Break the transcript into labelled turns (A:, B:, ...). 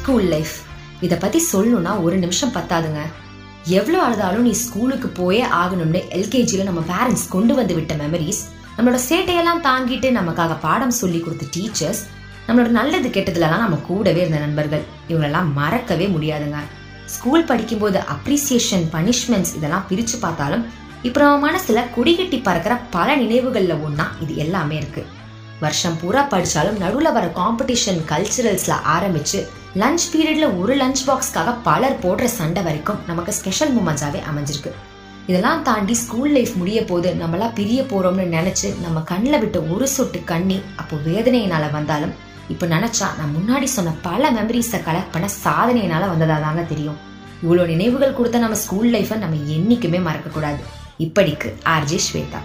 A: School life இதை பற்றி சொல்லணும்னா ஒரு நிமிஷம் பத்தாதுங்க. எவ்வளோ அழுதாலும் நீ ஸ்கூலுக்கு போயே ஆகணும்னு எல்கேஜியில் நம்ம பேரண்ட்ஸ் கொண்டு வந்து விட்ட மெமரிஸ் நம்மளோட சேட்டையெல்லாம் தாங்கிட்டு நமக்காக பாடம் சொல்லி கொடுத்த டீச்சர்ஸ் நம்மளோட நல்லது கெட்டதுலலாம் நம்ம கூடவே இருந்த நண்பர்கள். இவங்களெல்லாம் மறக்கவே முடியாதுங்க. ஸ்கூல் படிக்கும்போது அப்ரிசியேஷன் பனிஷ்மெண்ட்ஸ் இதெல்லாம் பிரித்து பார்த்தாலும் இப்போ நம்ம குடிகட்டி பறக்கிற பல நினைவுகளில் ஒன்றா இது எல்லாமே இருக்குது வருஷம் பூரா படித்தாலும் நடுவில் வர காம்படிஷன் கல்ச்சுரல்ஸில் ஆரம்பிச்சு லஞ்ச் பீரியட்ல ஒரு லஞ்ச் பாக்ஸ்க்காக பலர் போடுற சண்டை வரைக்கும் நமக்கு ஸ்பெஷல் மூமெண்ட்ஸாவே அமைஞ்சிருக்கு. இதெல்லாம் தாண்டி ஸ்கூல் லைஃப் முடிய போது நம்மளாம் பிரிய போறோம்னு நினைச்சு நம்ம கண்ணில் விட்ட ஒரு சொட்டு கண்ணி அப்போ வேதனையினால வந்தாலும் இப்போ நினைச்சா நான் முன்னாடி சொன்ன பல மெமரிஸை கலெக்ட் பண்ண சாதனையினால வந்ததா தாங்க தெரியும். இவ்வளோ நினைவுகள் கொடுத்த நம்ம ஸ்கூல் லைஃப்பை நம்ம என்றைக்குமே மறக்கக்கூடாது. இப்படிக்கு ஆர்ஜே ஸ்வேதா.